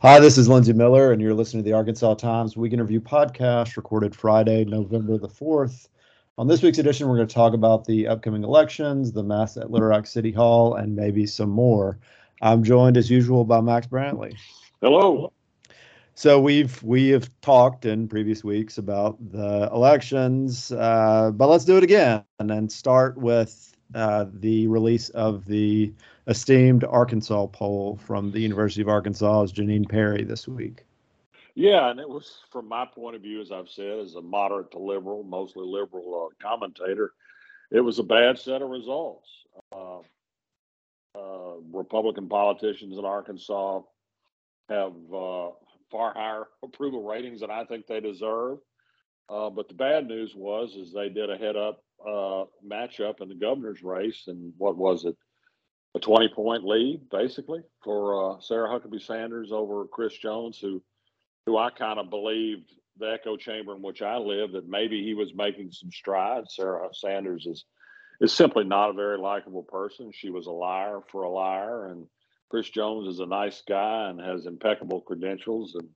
Hi, this is Lindsey Miller, and you're listening to the Arkansas Times Weekend Review podcast, recorded Friday, November the 4th. On this week's edition, we're going to talk about the upcoming elections, the mess at Little Rock City Hall, and maybe some more. I'm joined, as usual, by Max Brantley. Hello. So we've we have talked in previous weeks about the elections, uh, but let's do it again and then start with uh, the release of the esteemed Arkansas poll from the University of Arkansas's Janine Parry this week. Yeah, and it was from my point of view, as I've said, as a moderate to liberal, mostly liberal uh, commentator, it was a bad set of results. Uh, uh, Republican politicians in Arkansas have uh, far higher approval ratings than I think they deserve. Uh, but the bad news was, is they did a head up uh, matchup in the governor's race, and what was it? A 20 point lead basically for uh, Sarah Huckabee Sanders over Chris Jones, who who I kind of believed the echo chamber in which I live that maybe he was making some strides. Sarah Sanders is is simply not a very likable person. She was a liar for a liar, and Chris Jones is a nice guy and has impeccable credentials. And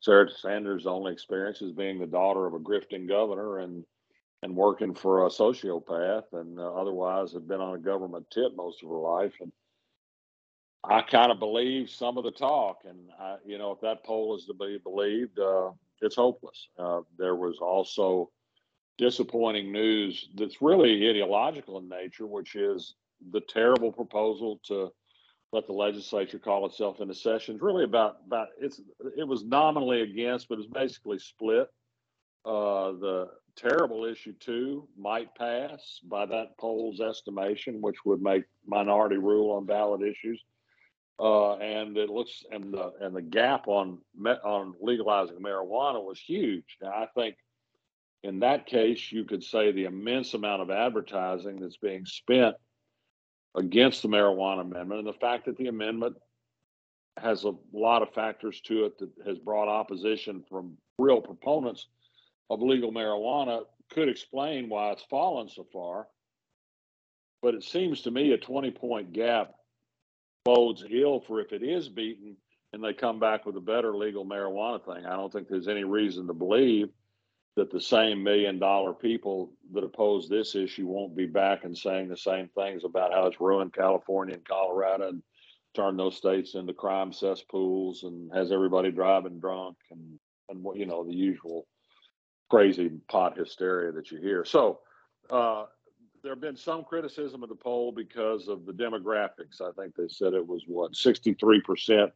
Sarah Sanders' only experience is being the daughter of a grifting governor and and working for a sociopath and uh, otherwise had been on a government tip most of her life. And I kind of believe some of the talk. And, I, you know, if that poll is to be believed, uh, it's hopeless. Uh, there was also disappointing news that's really ideological in nature, which is the terrible proposal to let the legislature call itself into session. sessions. Really about about it's it was nominally against, but it's basically split. Uh, the terrible issue two might pass by that poll's estimation, which would make minority rule on ballot issues. Uh, and it looks and the and the gap on on legalizing marijuana was huge. Now I think in that case you could say the immense amount of advertising that's being spent against the marijuana amendment and the fact that the amendment has a lot of factors to it that has brought opposition from real proponents of legal marijuana could explain why it's fallen so far. But it seems to me a 20 point gap bodes ill for if it is beaten and they come back with a better legal marijuana thing. I don't think there's any reason to believe that the same million dollar people that oppose this issue won't be back and saying the same things about how it's ruined California and Colorado and turned those states into crime cesspools and has everybody driving drunk and and what you know the usual crazy pot hysteria that you hear. So uh, there have been some criticism of the poll because of the demographics. I think they said it was what 63%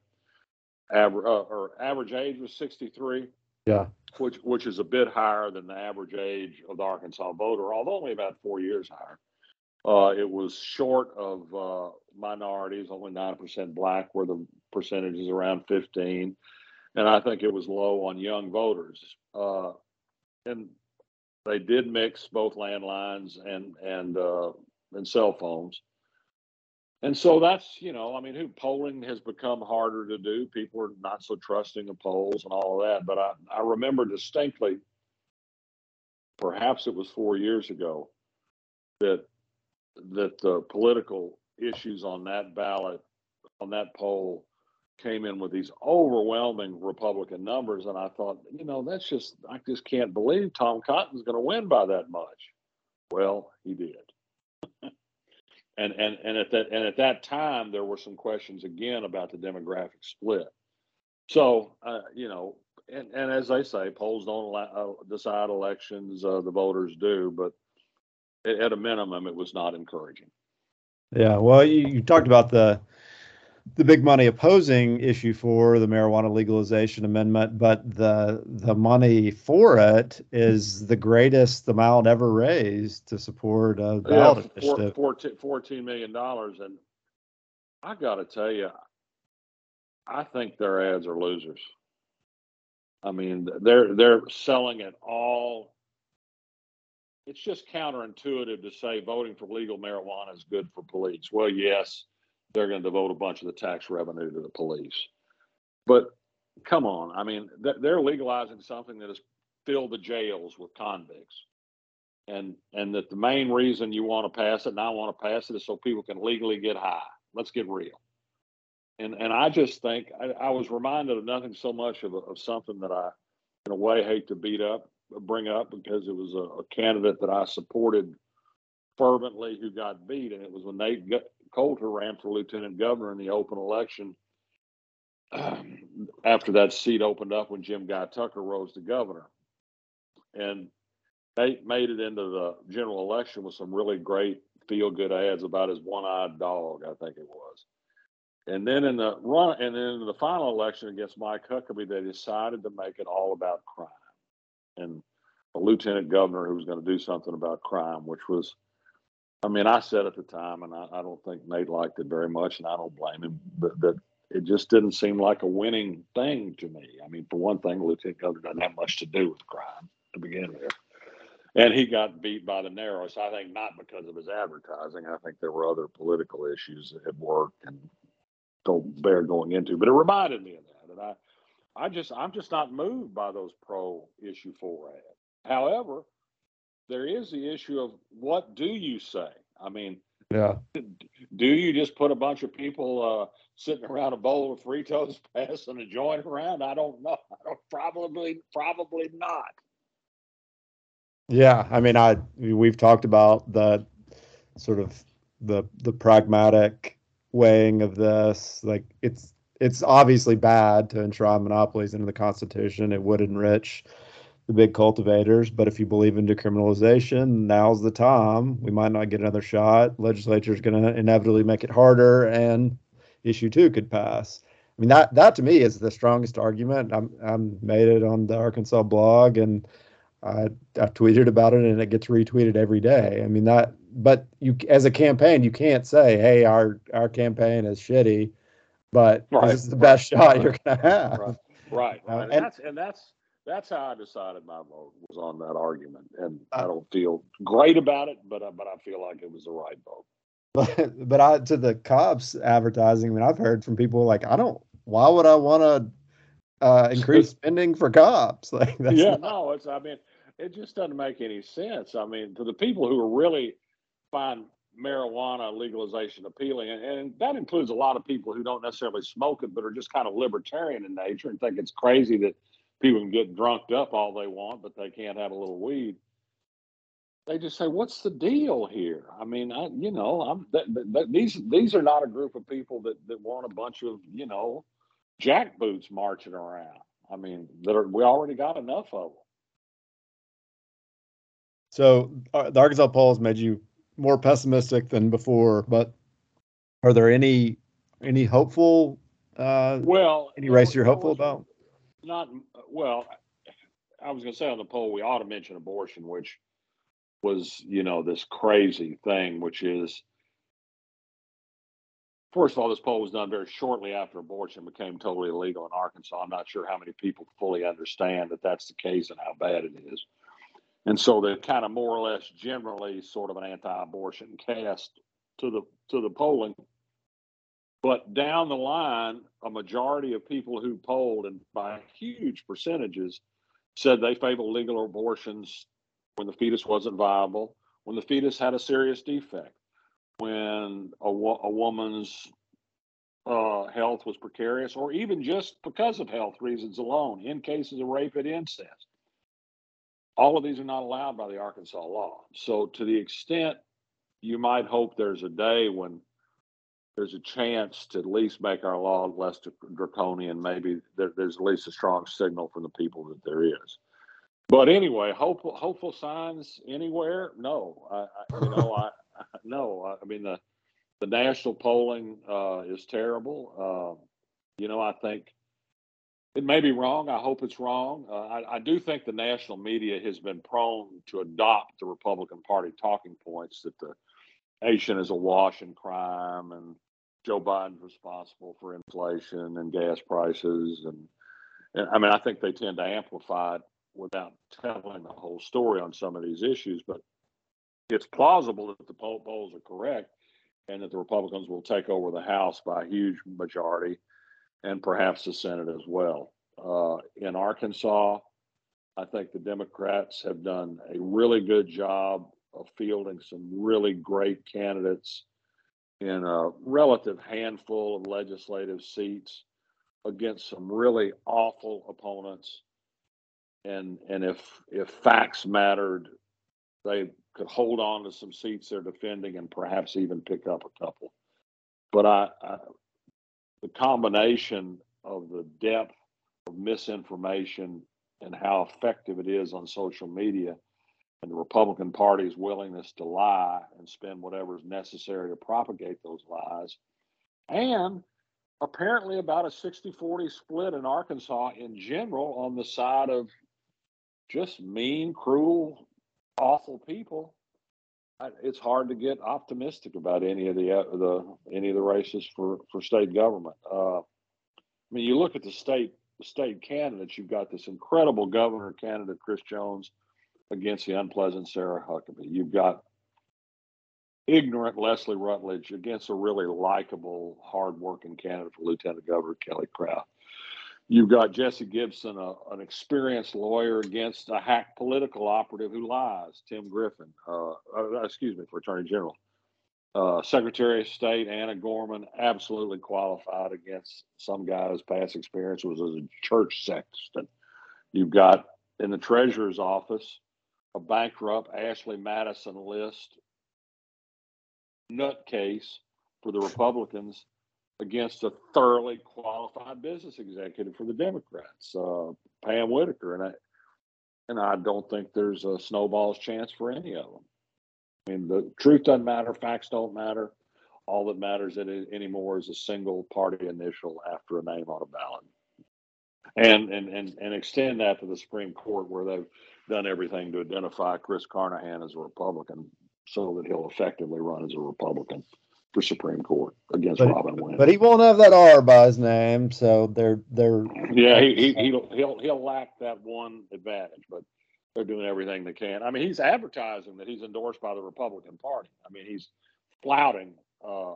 average uh, or average age was 63. Yeah. Which which is a bit higher than the average age of the Arkansas voter, although only about four years higher. Uh, it was short of uh, minorities, only 9% black, where the percentage is around 15. And I think it was low on young voters. Uh, and they did mix both landlines and and uh, and cell phones. And so that's you know, I mean, who polling has become harder to do. People are not so trusting of polls and all of that. But I I remember distinctly, perhaps it was four years ago, that that the political issues on that ballot on that poll came in with these overwhelming Republican numbers, and I thought, you know, that's just I just can't believe Tom Cotton's going to win by that much. Well, he did. and and and at that and at that time there were some questions again about the demographic split. So uh, you know, and, and as they say, polls don't allow, uh, decide elections; uh, the voters do. But at, at a minimum, it was not encouraging. Yeah, well, you, you talked about the the big money opposing issue for the marijuana legalization amendment, but the the money for it is the greatest amount ever raised to support a ballot yeah, initiative. 14, 14 million dollars, and I got to tell you, I think their ads are losers. I mean, they're they're selling it all. It's just counterintuitive to say voting for legal marijuana is good for police. Well, yes they're going to devote a bunch of the tax revenue to the police. But come on, I mean, they're legalizing something that has filled the jails with convicts. And, and that the main reason you want to pass it and I want to pass it is so people can legally get high. Let's get real. and and I just think I, I was reminded of nothing so much of, of something that I, in a way, hate to beat up, bring up because it was a, a candidate that I supported fervently who got beat, and it was when Nate Coulter ran for lieutenant governor in the open election. after that seat opened up when Jim Guy Tucker rose to governor, and they made it into the general election with some really great feel good ads about his one eyed dog, I think it was. And then in the run, and then in the final election against Mike Huckabee, they decided to make it all about crime, and a lieutenant governor who was going to do something about crime, which was, I mean, I said at the time, and I, I don't think Nate liked it very much, and I don't blame him, but that it just didn't seem like a winning thing to me. I mean, for one thing, lieutenant governor doesn't have much to do with crime to begin with. And he got beat by the narrows. I think not because of his advertising. I think there were other political issues at work and don't bear going into. But it reminded me of that, and I, I just I'm just not moved by those pro issue four ads. However, there is the issue of what do you say? I mean, yeah, do you just put a bunch of people uh, sitting around a bowl of Fritos, passing a joint around? I don't know. I don't, probably probably not. Yeah, I mean, I we've talked about the sort of the the pragmatic weighing of this. Like it's it's obviously bad to enshrine monopolies into the Constitution. It would enrich the big cultivators, but if you believe in decriminalization, now's the time. We might not get another shot. Legislature is going to inevitably make it harder, and issue two could pass. I mean that that to me is the strongest argument. I'm I'm made it on the Arkansas blog, and I I've tweeted about it, and it gets retweeted every day. I mean that but you as a campaign you can't say hey our our campaign is shitty but right. this is the best shot right. you're going to have right right, uh, and, and, that's and that's that's how I decided my vote was on that argument, and uh, I don't feel great about it, but uh, but I feel like it was the right vote. But but I to the cops advertising, I mean, I've heard from people like, I don't. Why would I want to uh, increase spending for cops? Like, yeah, not, no, it's. I mean, it just doesn't make any sense. I mean, to the people who are really find marijuana legalization appealing, and, and, that includes a lot of people who don't necessarily smoke it, but are just kind of libertarian in nature and think it's crazy that people can get drunked up all they want, but they can't have a little weed. They just say, "What's the deal here?" I mean, I, you know, I'm these these are not a group of people that that want a bunch of you know jackboots marching around. I mean, that are we already got enough of them. So uh, the Arkansas polls made you more pessimistic than before, but are there any any hopeful uh well any race you're hopeful about? Not well, I was gonna say on the poll we ought to mention abortion, which was, you know, this crazy thing, which is First of all, this poll was done very shortly after abortion became totally illegal in Arkansas. I'm not sure how many people fully understand that that's the case and how bad it is. And so they're kind of more or less generally sort of an anti-abortion cast to the to the polling. But down the line, a majority of people who polled, and by huge percentages, said they favor legal abortions when the fetus wasn't viable, when the fetus had a serious defect, when a, a woman's uh, health was precarious, or even just because of health reasons alone, in cases of rape and incest all of these are not allowed by the Arkansas law. So, to the extent you might hope there's a day when there's a chance to at least make our law less draconian, maybe there, there's at least a strong signal from the people that there is. But anyway, hopeful hopeful signs anywhere? No, I, I you know I no. I mean the the national polling uh, is terrible. Uh, you know, I think it may be wrong. I hope it's wrong. Uh, I, I, do think the national media has been prone to adopt the Republican Party talking points that the nation is awash in crime and Joe Biden's responsible for inflation and gas prices. And, and I mean, I think they tend to amplify it without telling the whole story on some of these issues. But it's plausible that the polls are correct and that the Republicans will take over the House by a huge majority and perhaps the Senate as well. Uh, in Arkansas, I think the Democrats have done a really good job of fielding some really great candidates in a relative handful of legislative seats against some really awful opponents. And and if if facts mattered, they could hold on to some seats they're defending and perhaps even pick up a couple. But I, I the combination of the depth of misinformation and how effective it is on social media and the Republican Party's willingness to lie and spend whatever is necessary to propagate those lies, and apparently about a 60 40 split in Arkansas in general on the side of just mean, cruel, awful people. It's hard to get optimistic about any of the uh, the any of the races for for state government. Uh, I mean, you look at the state the state candidates. You've got this incredible governor candidate, Chris Jones, against the unpleasant Sarah Huckabee. You've got ignorant Leslie Rutledge against a really likable, hardworking candidate for Lieutenant Governor Kelly Krout. You've got Jesse Gibson, a, an experienced lawyer, against a hack political operative who lies, Tim Griffin, uh, uh, excuse me, for Attorney General. Uh, Secretary of State Anna Gorman, absolutely qualified against some guy whose past experience was as a church sexton. You've got in the Treasurer's office a bankrupt Ashley Madison list nutcase for the Republicans against a thoroughly qualified business executive for the Democrats, uh, Pam Whitaker, and I and I don't think there's a snowball's chance for any of them. I mean, the truth doesn't matter, facts don't matter. All that matters anymore is a single party initial after a name on a ballot, and and and and extend that to the Supreme Court, where they've done everything to identify Chris Carnahan as a Republican, so that he'll effectively run as a Republican for Supreme Court against but, Robin Winslow. But he won't have that R by his name, so they're they're yeah he, he he'll he'll he'll lack that one advantage, but they're doing everything they can. I mean, he's advertising that he's endorsed by the Republican Party. I mean, he's flouting uh,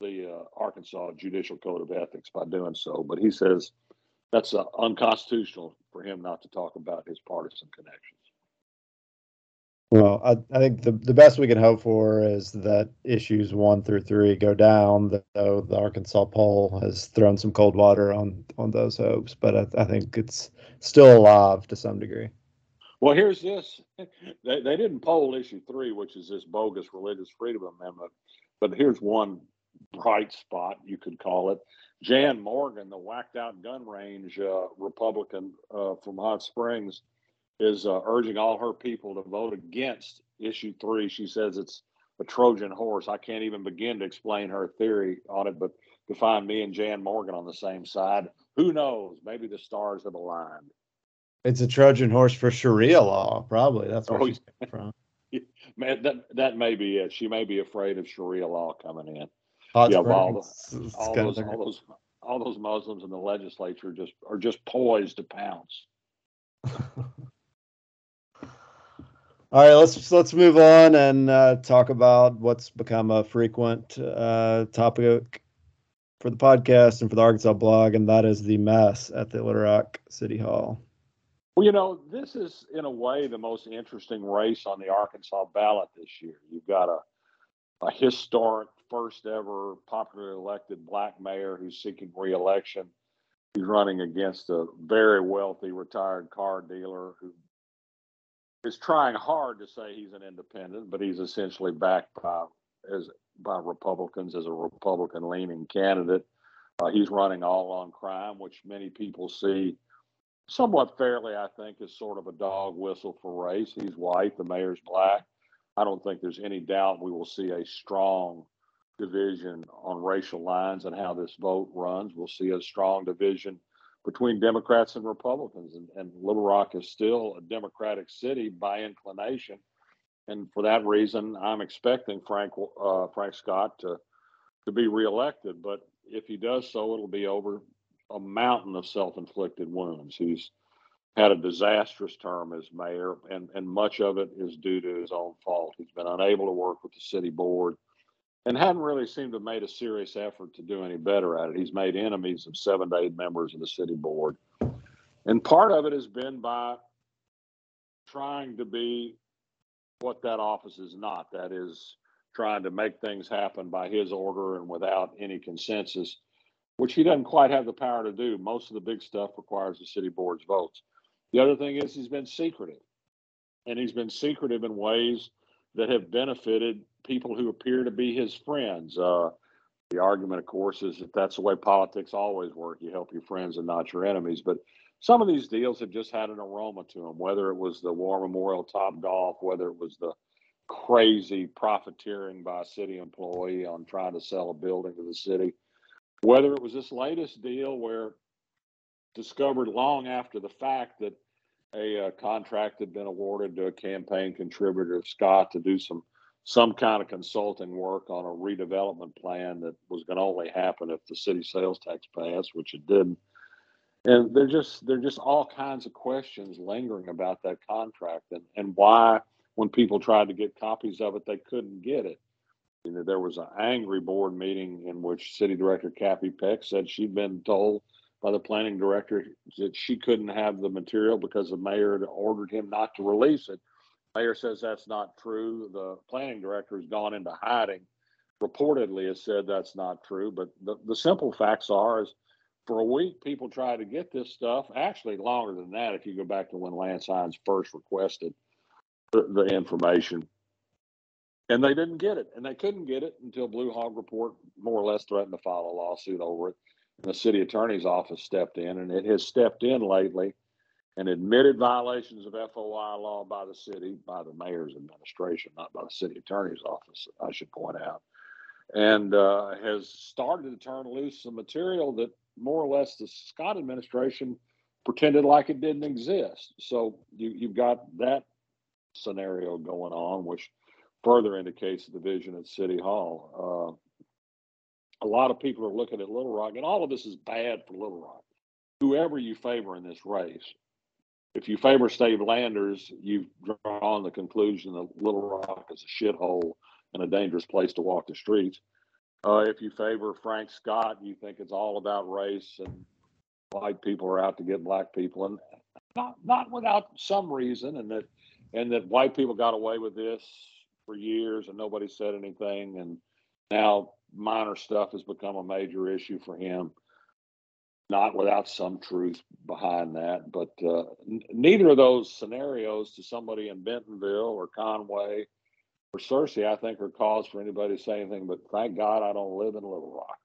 the uh, Arkansas Judicial Code of Ethics by doing so, but he says that's uh, unconstitutional for him not to talk about his partisan connections. Well, I, I think the, the best we can hope for is that issues one through three go down, though the Arkansas poll has thrown some cold water on, on those hopes. But I, I think it's still alive to some degree. Well, here's this. They, they didn't poll issue three, which is this bogus religious freedom amendment. But here's one bright spot, you could call it. Jan Morgan, the whacked out gun range uh, Republican uh, from Hot Springs, is uh, urging all her people to vote against issue three. She says it's a Trojan horse. I can't even begin to explain her theory on it, but to find me and Jan Morgan on the same side, who knows? Maybe the stars have aligned. It's a Trojan horse for Sharia law, probably. That's where oh, she's from. Man, that that may be it. She may be afraid of Sharia law coming in. Hot yeah, all, all those, all those all those Muslims in the legislature just are just poised to pounce. All right, let's let's move on and uh, talk about what's become a frequent uh, topic for the podcast and for the Arkansas blog, and that is the mess at the Little Rock City Hall. Well, you know, this is in a way the most interesting race on the Arkansas ballot this year. You've got a a historic first ever popularly elected black mayor who's seeking reelection. He's running against a very wealthy retired car dealer who is trying hard to say he's an independent, but he's essentially backed by as by Republicans as a Republican leaning candidate. Uh, he's running all on crime, which many people see somewhat fairly, I think, as sort of a dog whistle for race. He's white, the mayor's black. I don't think there's any doubt we will see a strong division on racial lines and how this vote runs. We'll see a strong division between Democrats and Republicans. And, and Little Rock is still a Democratic city by inclination. And for that reason, I'm expecting Frank uh, Frank Scott to to be reelected. But if he does so, it'll be over a mountain of self-inflicted wounds. He's had a disastrous term as mayor, and, and much of it is due to his own fault. He's been unable to work with the city board and hadn't really seemed to have made a serious effort to do any better at it. He's made enemies of seven to eight members of the city board. And part of it has been by trying to be what that office is not that is, trying to make things happen by his order and without any consensus, which he doesn't quite have the power to do. Most of the big stuff requires the city board's votes. The other thing is he's been secretive, and he's been secretive in ways that have benefited people who appear to be his friends. Uh, the argument, of course, is that that's the way politics always work. You help your friends and not your enemies. But some of these deals have just had an aroma to them, whether it was the War Memorial Top Golf, whether it was the crazy profiteering by a city employee on trying to sell a building to the city, whether it was this latest deal where discovered long after the fact that a uh, contract had been awarded to a campaign contributor of Scott to do some some kind of consulting work on a redevelopment plan that was going to only happen if the city sales tax passed, which it didn't. And there just there just all kinds of questions lingering about that contract and, and why when people tried to get copies of it they couldn't get it. You know, there was an angry board meeting in which City Director Capi Peck said she'd been told by the planning director that she couldn't have the material because the mayor had ordered him not to release it. Mayor says that's not true. The planning director has gone into hiding. Reportedly has said that's not true. But the, the simple facts are is for a week people tried to get this stuff. Actually longer than that if you go back to when Lance Hines first requested the, the information. And they didn't get it. And they couldn't get it until Blue Hog Report more or less threatened to file a lawsuit over it And the city attorney's office stepped in, and it has stepped in lately and admitted violations of FOI law by the city, by the mayor's administration, not by the city attorney's office, I should point out, and uh, has started to turn loose some material that more or less the Scott administration pretended like it didn't exist. So you, you've got that scenario going on, which further indicates the division at City Hall. Uh, a lot of people are looking at Little Rock, and all of this is bad for Little Rock. Whoever you favor in this race, if you favor Steve Landers, you've drawn the conclusion that Little Rock is a shithole and a dangerous place to walk the streets. Uh, if you favor Frank Scott, you think it's all about race and white people are out to get black people, and not not without some reason, and that and that white people got away with this for years and nobody said anything, and now minor stuff has become a major issue for him. Not without some truth behind that, but uh, n- neither of those scenarios to somebody in Bentonville or Conway or Searcy, I think, are cause for anybody to say anything. But thank God I don't live in Little Rock.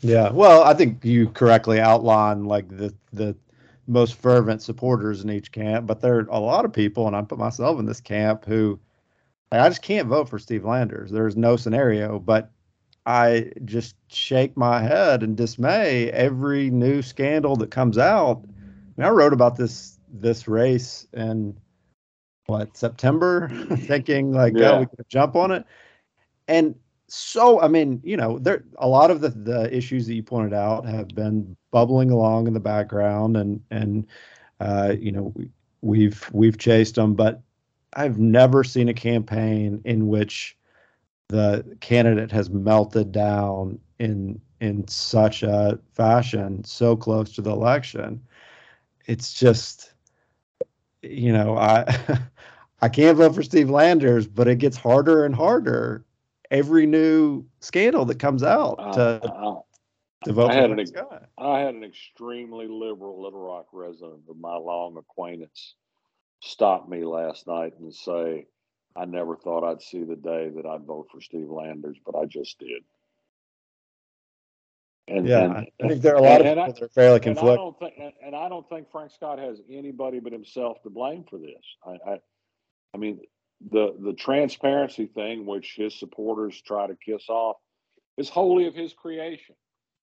Yeah, well, I think you correctly outlined like the the most fervent supporters in each camp, but there are a lot of people, and I put myself in this camp who like, I just can't vote for Steve Landers. There's no scenario, but I just shake my head in dismay every new scandal that comes out. I, mean, I wrote about this this race in what September, thinking like, yeah. oh, we could jump on it. And so, I mean, you know, there a lot of the the issues that you pointed out have been bubbling along in the background, and and uh, you know, we, we've we've chased them, but I've never seen a campaign in which the candidate has melted down in in such a fashion so close to the election. It's just you know i i can't vote for steve landers but it gets harder and harder every new scandal that comes out to, uh, to vote I had, an, I had an extremely liberal little rock resident of my long acquaintance stop me last night and say I never thought I'd see the day that I'd vote for Steve Landers, but I just did. And, yeah, and, I think there are a lot and, of people that are fairly conflicted. And I, don't think, and I don't think Frank Scott has anybody but himself to blame for this. I, I, I mean, the the transparency thing, which his supporters try to kiss off, is wholly of his creation.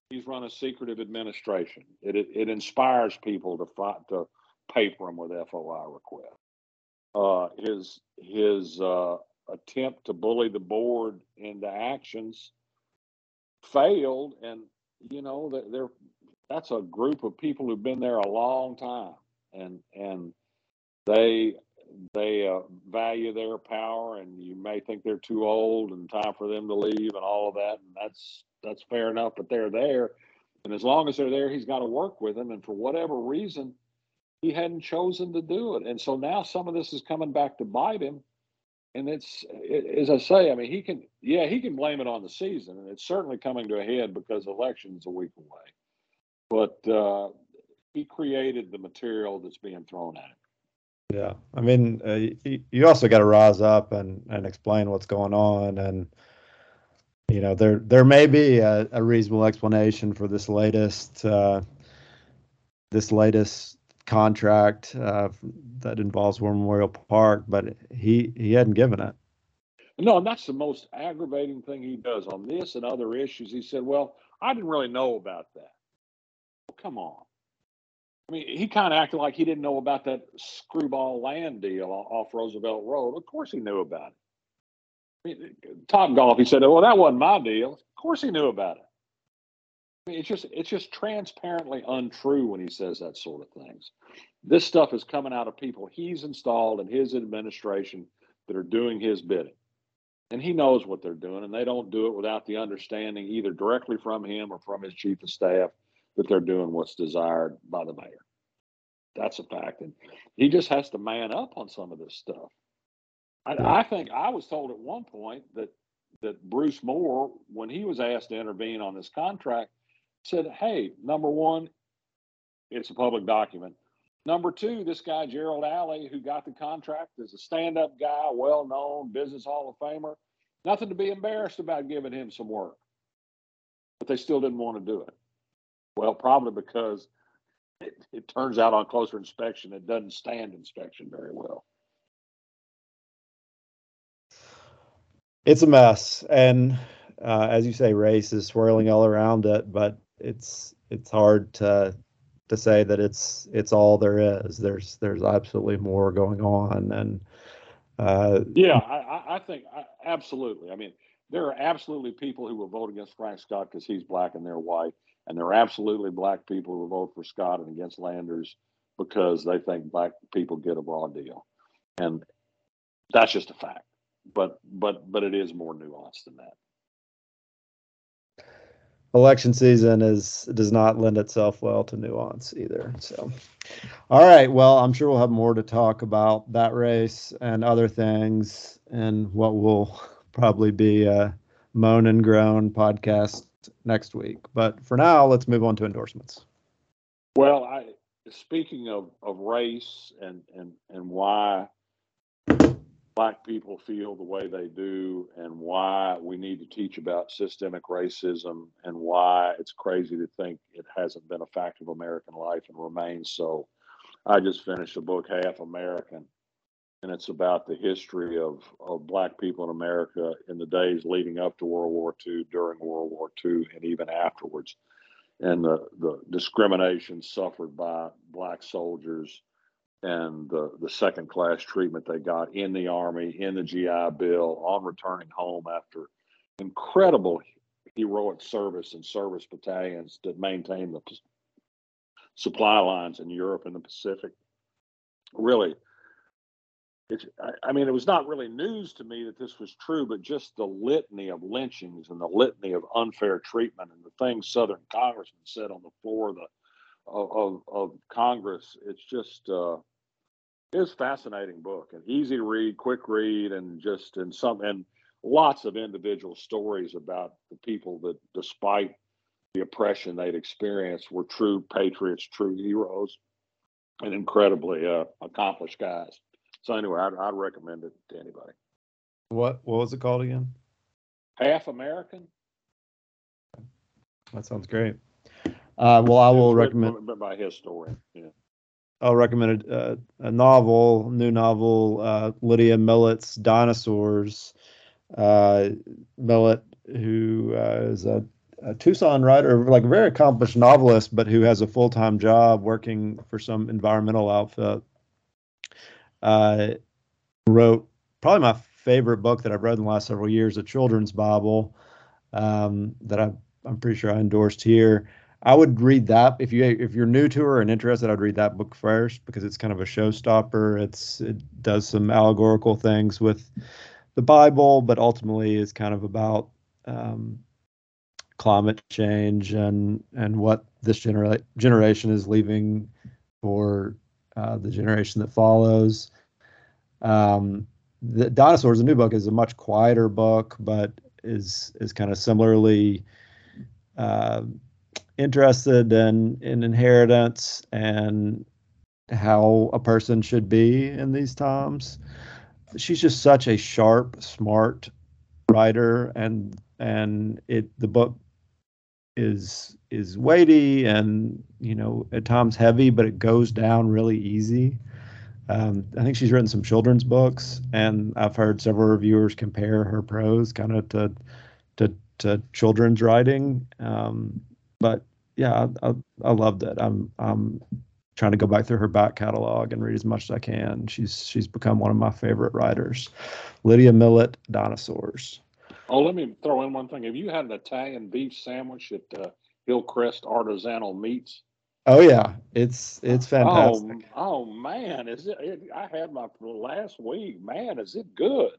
He's run a secretive administration. It it, it inspires people to fight to paper him with FOI requests uh, his his uh, attempt to bully the board into actions failed, and you know that they're that's a group of people who've been there a long time, and and they they uh, value their power, and you may think they're too old and time for them to leave, and all of that, and that's that's fair enough, but they're there, and as long as they're there, he's got to work with them, and for whatever reason he hadn't chosen to do it. And so now some of this is coming back to bite him. and it's it, as I say, I mean, he can, yeah, he can blame it on the season, and it's certainly coming to a head because election's a week away. But uh, he created the material that's being thrown at him. Yeah, I mean, uh, you, also got to rise up and and explain what's going on, and you know, there there may be a, a reasonable explanation for this latest uh, this latest contract uh, that involves War Memorial Park, but he he hadn't given it. No, and that's the most aggravating thing he does on this and other issues. He said, "Well, I didn't really know about that." Well, come on. I mean, he kind of acted like he didn't know about that screwball land deal off Roosevelt Road. Of course, he knew about it. I mean, Top Golf, he said, "Well, that wasn't my deal." Of course, he knew about it. It's just it's just transparently untrue when he says that sort of things. This stuff is coming out of people he's installed in his administration that are doing his bidding. And he knows what they're doing, and they don't do it without the understanding, either directly from him or from his chief of staff, that they're doing what's desired by the mayor. That's a fact. And he just has to man up on some of this stuff. I, I think I was told at one point that that Bruce Moore, when he was asked to intervene on this contract, said, Hey, number one, it's a public document. Number two, this guy, Gerald Alley, who got the contract, is a stand up guy, well known, Business Hall of Famer. Nothing to be embarrassed about giving him some work. But they still didn't want to do it. Well, probably because it, it turns out on closer inspection, it doesn't stand inspection very well. It's a mess. And uh, as you say, race is swirling all around it, but it's it's hard to to say that it's it's all there is. There's there's absolutely more going on, and uh, yeah, I, I think I, absolutely. I mean, there are absolutely people who will vote against Frank Scott because he's black and they're white, and there are absolutely black people who will vote for Scott and against Landers because they think black people get a raw deal, and that's just a fact. But but but it is more nuanced than that election season is does not lend itself well to nuance either. So, all right. Well, I'm sure we'll have more to talk about that race and other things, and what will probably be a moan and groan podcast next week. But for now, let's move on to endorsements. Well, I speaking of of race and and and why black people feel the way they do and why we need to teach about systemic racism and why it's crazy to think it hasn't been a fact of American life and remains so. I just finished a book, Half American, and it's about the history of, of black people in America in the days leading up to World War II, during World War II, and even afterwards, and the, the discrimination suffered by black soldiers and the, the second class treatment they got in the Army, in the GI Bill, on returning home after incredible heroic service and service battalions that maintained the supply lines in Europe and the Pacific. Really, it's, I, mean, it was not really news to me that this was true, but just the litany of lynchings and the litany of unfair treatment and the things Southern congressmen said on the floor of the of, of Congress. It's just uh, it's a fascinating book and easy to read, quick read, and just in some and lots of individual stories about the people that, despite the oppression they'd experienced, were true patriots, true heroes, and incredibly uh, accomplished guys. So anyway, I'd, I'd recommend it to anybody. What what was it called again? Half American. That sounds great. Uh, well, I will recommend by his story. Yeah. I'll recommend a, a novel, new novel, uh, Lydia Millet's Dinosaurs. Uh, who uh, is a, a, Tucson writer, like a very accomplished novelist, but who has a full time job working for some environmental outfit, uh, wrote probably my favorite book that I've read in the last several years, a children's Bible um, that I, I'm pretty sure I endorsed here. I would read that if you if you're new to her and interested. I'd read that book first because it's kind of a showstopper. It's it does some allegorical things with the Bible, but ultimately is kind of about um, climate change and and what this genera- generation is leaving for uh, the generation that follows. Um, the Dinosaurs, the new book, is a much quieter book, but is is kind of similarly uh, interested in in inheritance and how a person should be in these times. She's just such a sharp, smart writer, and and it the book is is weighty and you know at times heavy, but it goes down really easy. Um, I think she's written some children's books, and I've heard several reviewers compare her prose kind of to to to children's writing. Um, but yeah, I, I, I, loved it. I'm I'm trying to go back through her back catalog and read as much as I can. She's she's become one of my favorite writers. Lydia Millet, Dinosaurs. Oh, let me throw in one thing. Have you had an Italian beef sandwich at uh, Hillcrest Artisanal Meats? Oh yeah, it's it's fantastic. Oh, oh man, is it, it, I had my last week. Man, is it good?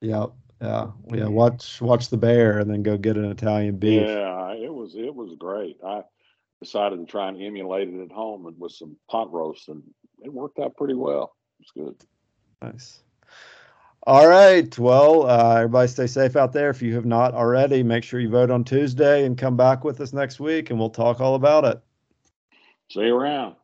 Yep. Yeah. Yeah. Watch watch the bear and then go get an Italian beef. Yeah, it was it was great. I decided to try and emulate it at home and with some pot roast, and it worked out pretty well. It's good. Nice. All right. Well, uh, everybody stay safe out there. If you have not already, make sure you vote on Tuesday and come back with us next week, and we'll talk all about it. See you around.